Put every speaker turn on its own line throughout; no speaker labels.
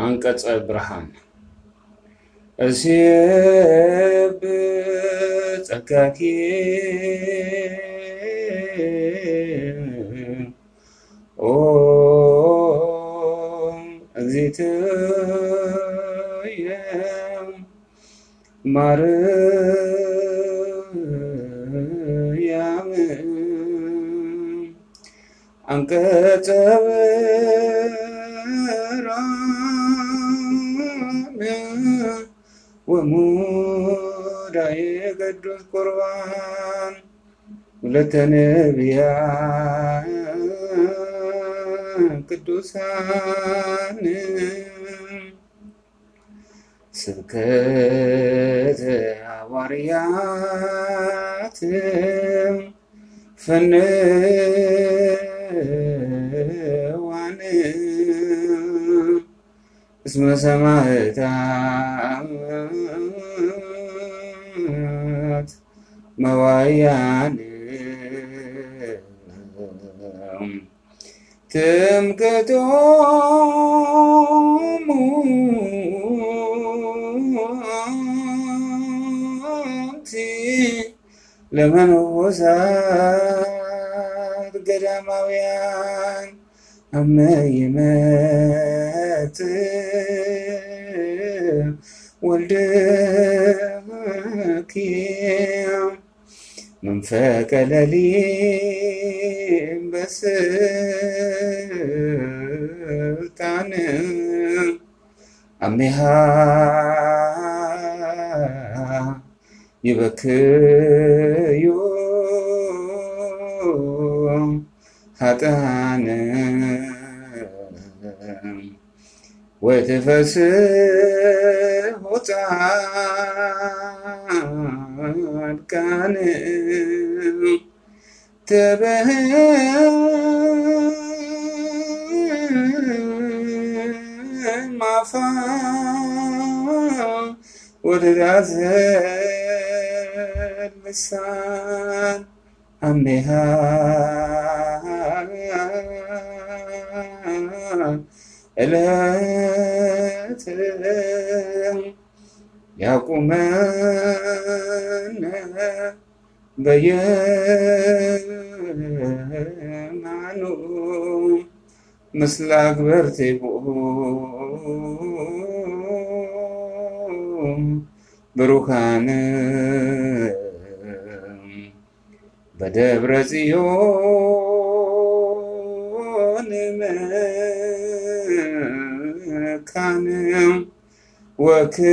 አንቀጸ ብርሃን። እስየብ ጸጋኪ ኦ እግዝእትየ ማርያም። አንቀጸ ወሙዳየ ቅዱስ ቁርባን ሁለተ ነቢያት ቅዱሳን። ስብከተ ሐዋርያት ፈንዋን اسم سماء تامت موايانهم تمكتهم لمن وسات قدماويان አመ ይመጽእ ወልድኪ መንፈቀ ሌሊት በስልጣን አሜሃ ይበክዩ ኃጥአን ወትፈስሑ ጻድቃን ትበህማፋ ወትዳዘል ልሳን አሜሃ ዕለት ያቁመነ በየማኑ ምስለ አግበርቲሁ ብሩካን በደብረ ጽዮን መካን ወክመ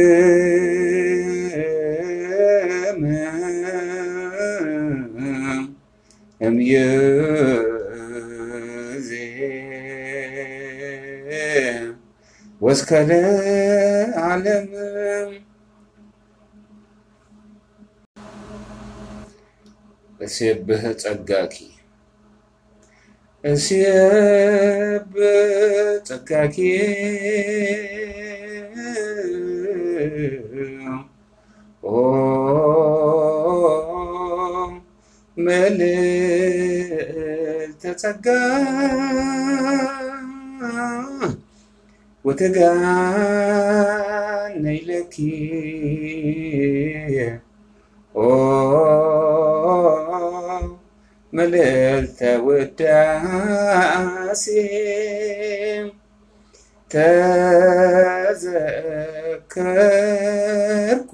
እምይእዜ ወስከለ ዓለም እስየብህ ጸጋኪ እስየብ ጸጋኪ ኦ መልዕልተ ጸጋ ወተጋነይ ለኪ ኦ መልዕልተ ውዳሴ ተዘከርኩ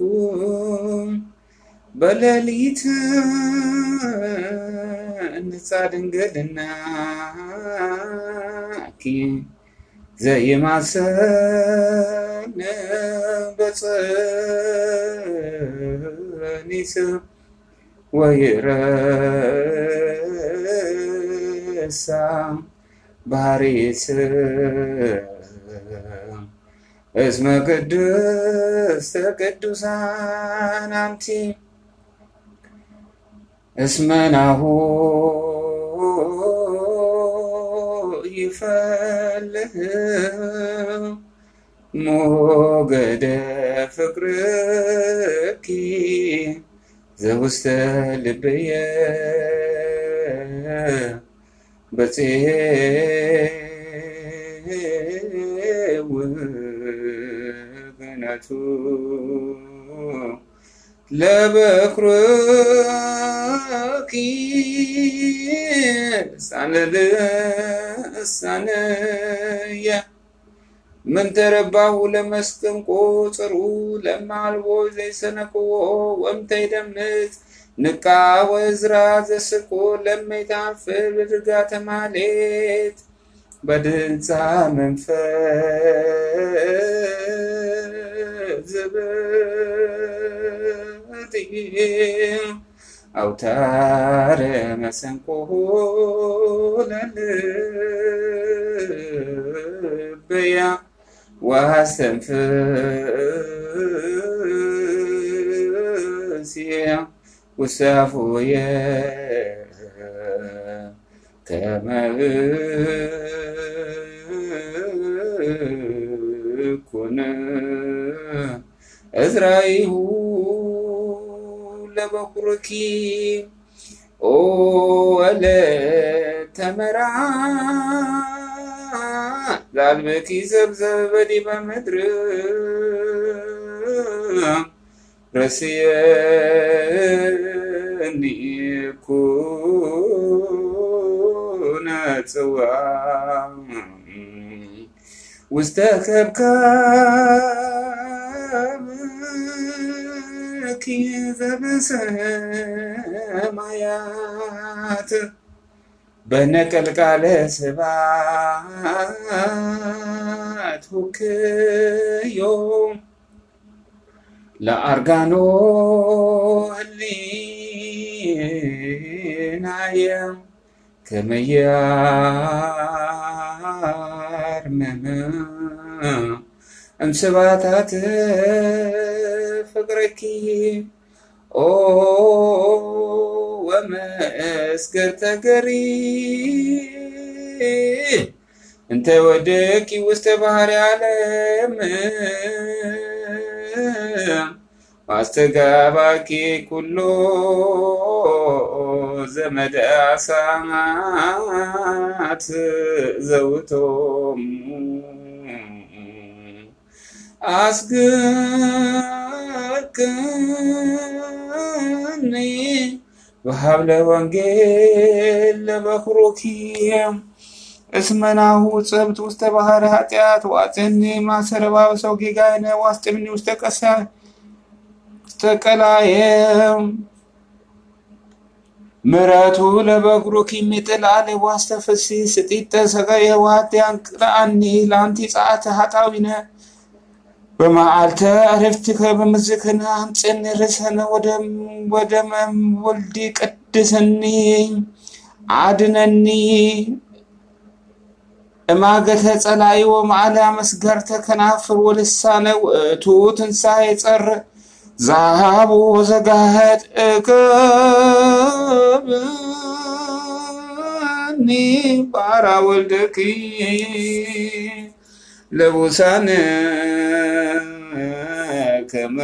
በሌሊት ንጻ ድንግልናኪ ዘይማሰነ በጽኒስ ወይረሳ ባህሪስ እስመ ቅድስተ ቅዱሳን አንቲ። እስመ ናሁ ይፈልህ ሞገደ ፍቅርኪ። ዘውስተ ልብየ በእውነቱ ለበኩርኪ ልሳነ ልሳነየ ምን ተረባሁ ለመስክንቆ ጽሩ ለማልቦ ዘይሰነክዎ ወምተይ ደምት ንቃ ወዝራ ዘስቆ ለመይታፍር ብድርጋተ ማሌት በድንፃ መንፈስ ዘበቲ አውታረ መሰንቆ ለልበያ ዋስተንፍስያ உசாஃபுய كنا أزرائه لبقرك ولا تمرع لعلمك زبزب دي بمدرك نسياني كون توا وستكبك كذب سمايات. بنكل قال سبات وكيوم ለአርጋኖ ህሊናየ ከመያርመመ እምስባታት ፍቅረኪ ኦ ወመስገር ተገሪ እንተ ወደቂ ውስተ ባህር ዓለም ማስተጋባኪ ኩሎ ዘመደ አሳማት ዘውቶም አስግርክኒ በሀብለ ወንጌል ለበኩሩኪ እስመናሁ ጸብት ውስተ ባህረ ኃጢአት ዋጽኒ ማሰረባ በሰው ጌጋይነ ዋስጥምኒ ውስተ ቀሳ ውስተ ቀላየ ምረቱ ለበኩሩኪ ሚጥላለ ዋስተ ፍሲ ስጢተ ሰቀየ ዋቴ አንቅረአኒ ለአንቲ ጸአተ ኃጣዊነ። በመዓልተ ዕረፍትከ በምዝክነ አምፅኒ ርእሰነ ወደ ወልዲ ቅድስኒ አድነኒ። እማገተ ጸላይ ወመዓለ መስገርተ ከናፍር ወልሳነ ውእቱ ትንሣኤ ጸር ዛሃቡ ወዘጋህድ እቅብኒ ባራ ወልደኪ ለቡሳነ ከመ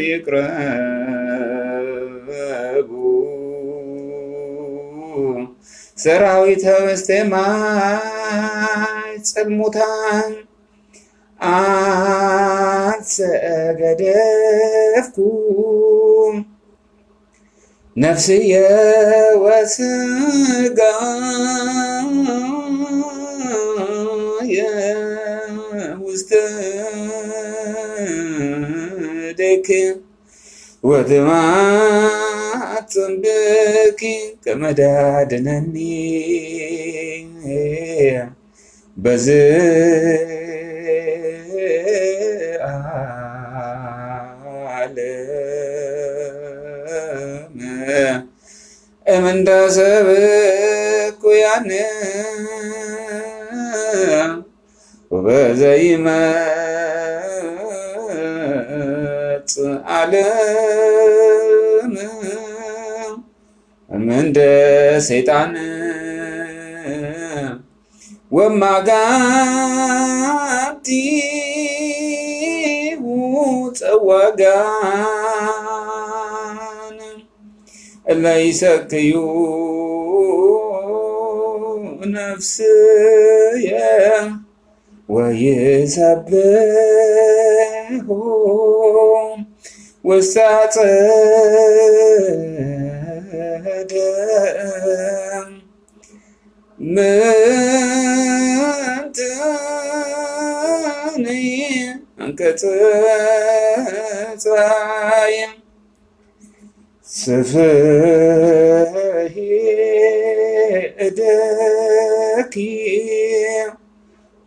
ይቅረቡ። ሰራዊተ ውስተ ማይ ጽልሙታን አንሰ ገደፍኩ ነፍስየ ወስጋየ ውስተ ደክ ወትማጽን ብኪ ከመዳድነኒ በዝ ዓለም እምንተሰብኩ ያነ ወበዘይመጽ ዓለም እምንደ ሰይጣን ومغاتيه توغان ليس قيو نفسي ويسبه وساعد من አንቀጸ ፀሐይ ስፍሒ እደኪ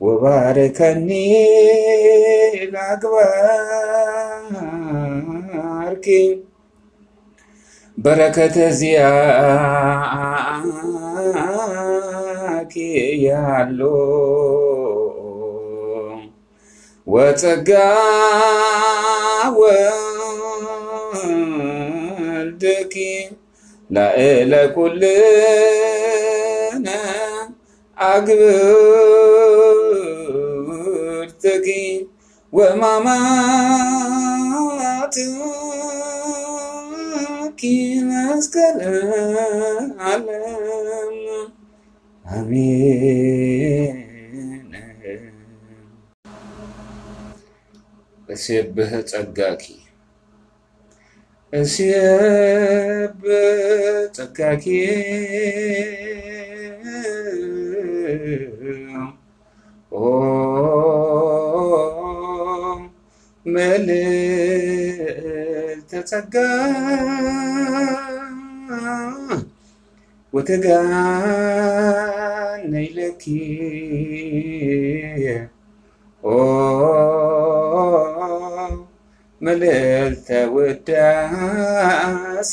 ወባርከኒ ላግባርኪ በረከተ ዚአኪ وتقى لا إلى كلنا أقبرتك ومماتك نذكر العالم آمين. እስየብህ ጸጋኪ እስየብ ጸጋኪ ኦ መልዕልተ ጸጋ ወተጋነይ ለኪ ኦ መልዕልተ ውዳሴ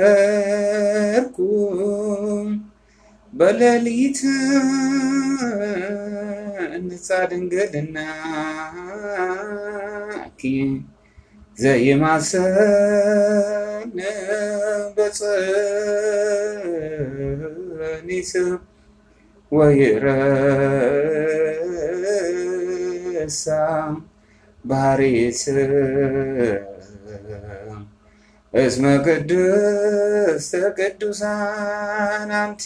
ተዘከርኩ በሌሊት እንጻ ድንግልናኪ ዘይማሰነ በጸኒስ ወይረሳ ባሪስ እስመ ቅድስተ ቅዱሳን አንቲ።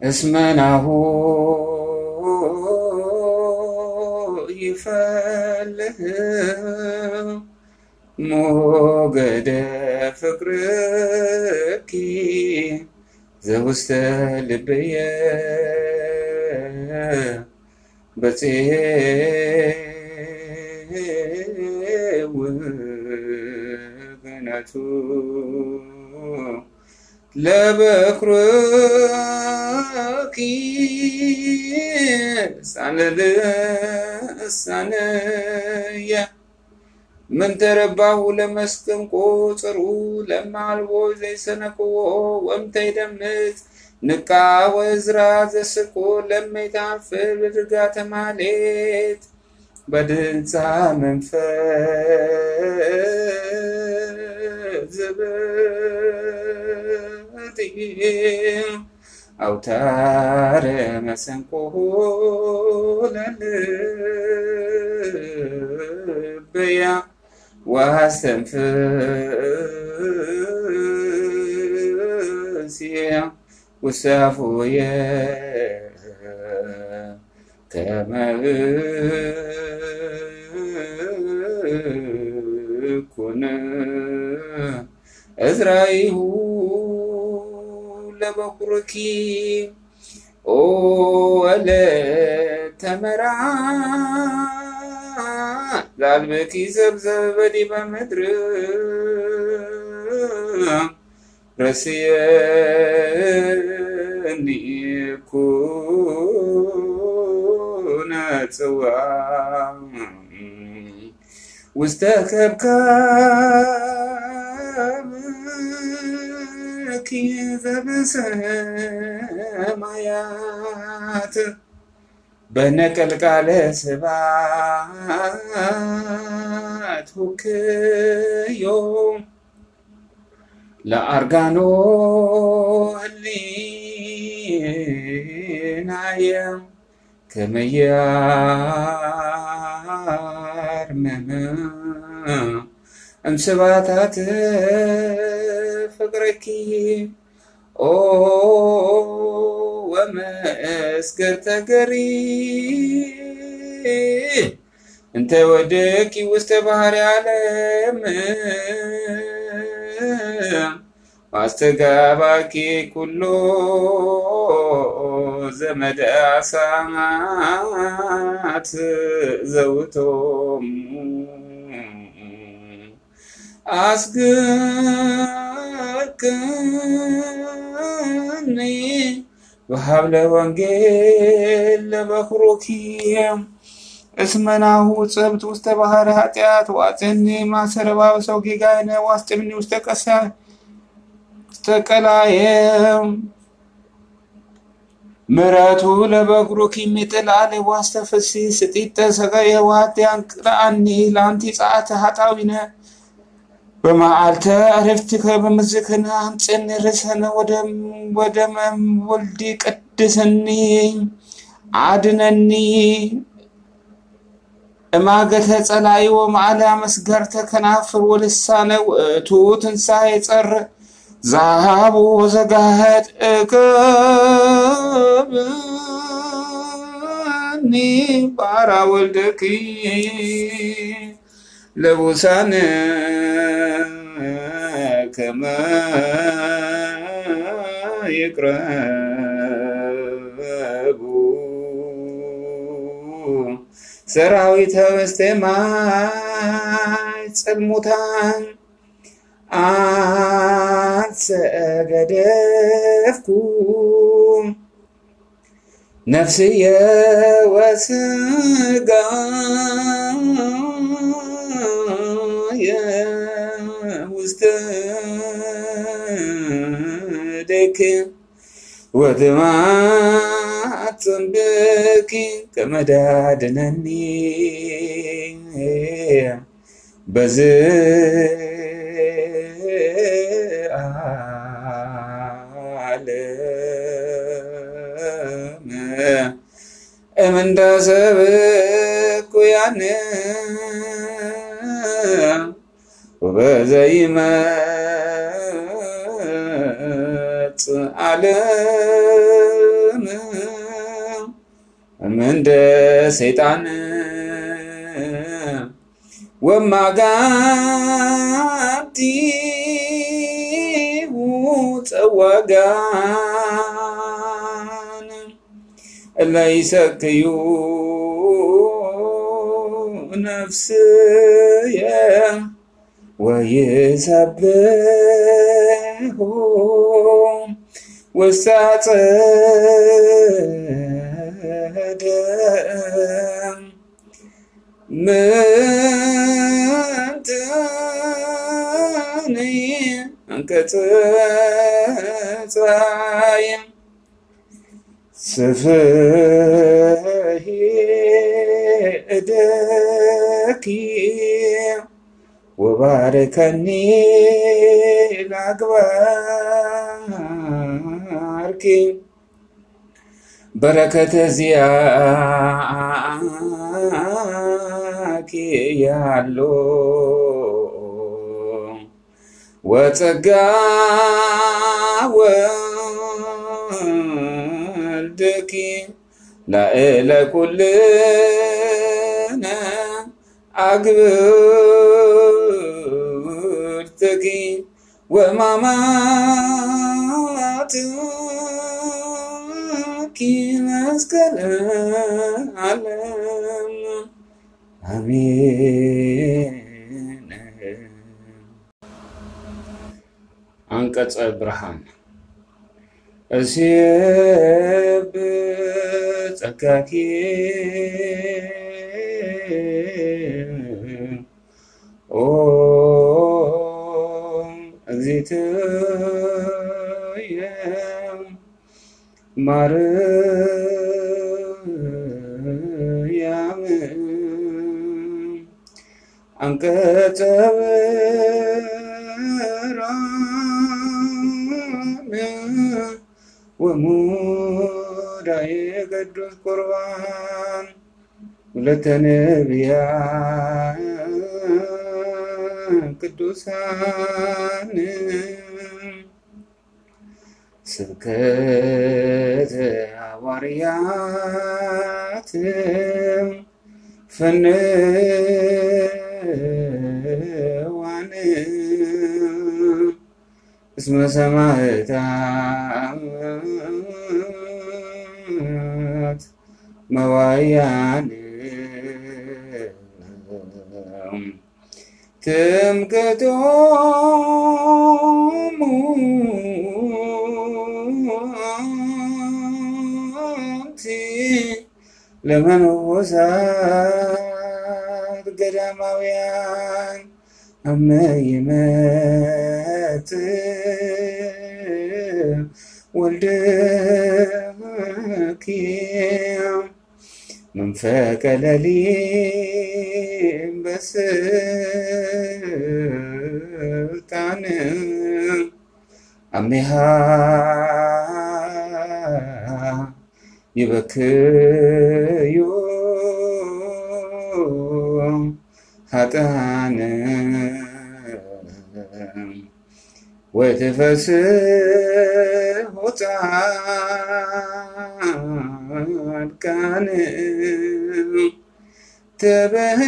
እስመ ናሁ ይፈልህ ሞገደ ፍቅርኪ። ዘውስተ ልብየ በፄውግነቱ ለበኩርኪ ሳንልሳነየ ምን ተረባሁ ለመስክም ቆጽሩ ለማልቦ ዘይሰነክዎ ወምተይ ደምጽ ንቃ ወዝራ ዘስኮ ለመይታፍ ብድጋ ተማሌት በድንፃ መንፈስ ዘበጢ አውታረ መሰንቆ ለልበያ ዋስተንፍስያ உசவுயே தமிழ் كن أزرعه لبقرك ولا تمرع لعلبك زبزب بدي بمدرك ረስየኒ ኩነ ጽዋ ውስተ ከብከብኪ ዘበሰማያት በነቀልቃለ ስባት ሁክዮ ለአርጋኖ ህሊናየ ከመያርመመ እምስባታት ፍቅረኪ ኦ ወመስገር ተገሪ እንተ ወድቂ ውስተ ባህር ዓለም ማስተጋባኪ ኩሎ ዘመደ አሳማት ዘውቶም አስግርክኒ በሀብለ ወንጌል ለበኩሩኪ እስመናሁ ጽብት ውስተ ባህረ ኃጢአት ዋጽኒ ማሰረ ባበሰው ጌጋይነ ዋስጥምኒ ውስተ ቀሳ ውስተ ቀላየም ምረቱ ለበኩሩኪ ሚጥላለ ዋስተ ፍሲ ስጢተ ሰቀየ ዋቴ አንቅረአኒ ለአንቲ ጸአተ ኃጣዊነ በመዓልተ ዕረፍትከ በምዝክነ አምፅኒ ርእሰነ ወደ ወልዲ ቅድስኒ አድነኒ። እማገተ ጸላይ ወመዓለ መስገርተ ከናፍር ወልሳነ ውእቱ ትንሣኤ ጸር ዛሃቡ ወዘጋህድ እክብኒ ባራ ወልደኪ ለቡሳነ ከመ ይቅረቡ። ሰራዊተ ውስተ ማይ ጽልሙታን አንሰ ገደፍኩ ነፍስየ ወስጋየ ውስተ ደክ ወትማትም ብኪ ከመዳድነኒ። በዝ ዓለም እምንተሰብኩ ያነ? ወበዘይመጽ ዓለም እምንደ ሰይጣን? ወማጋቲሁ وجان ليس كيو نفسي ويسبح وسعد من تاني ፀሐይ ስፍሒ እደኪ ወባርከኒ ላግባርኪ በረከተ وتقى والدك لا إلى كلنا أقبلتك وما ماتك نسكن العالم. آمين. አንቀጸ ብርሃን። እስየብ ጸጋኪ ኦ እግዝእትየ ማርያም። አንቀጸ ወሙዳየ ቅዱስ ቁርባን ሁለተ ነቢያት ቅዱሳን ስብከተ ሐዋርያት ፈንዋን اسم سماء تامت موايانهم تمكتهم. لمن وساد قدمويان እስመ ሰማዕታት መዋያን ትምክህቶሙ ለመነኮሳት ገዳማውያን አመ ይመጽእ ወልድኪ መንፈቀ ሌሊት በስልጣን وتفسه تعال كان تبه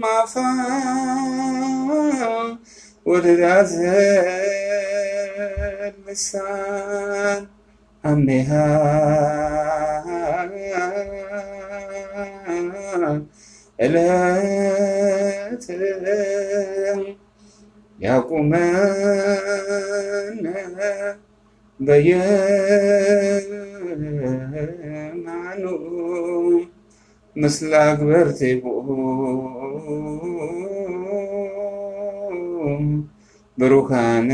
ما فا ولرازل ዕለት ያቁመነ በየማኑ ምስለ አግበርቲሁ ብሩካን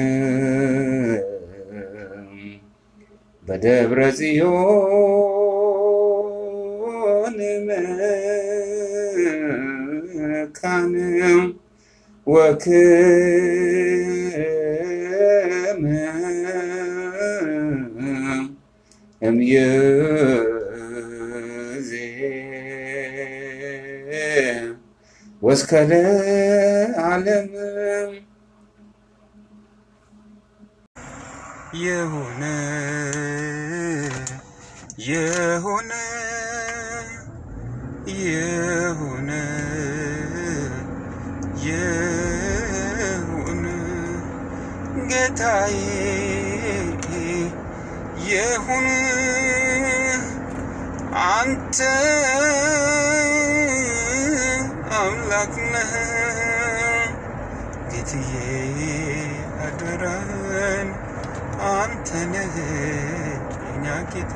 በደብረ ጽዮን መካን ወክመ እምይእዜ ወስከለ ዓለም። የሆነ የሆነ ጌታዬ የሁን አንተ አምላክ ነህ። ጌትዬ አደራን አንተ ነህ የኛ ጌታ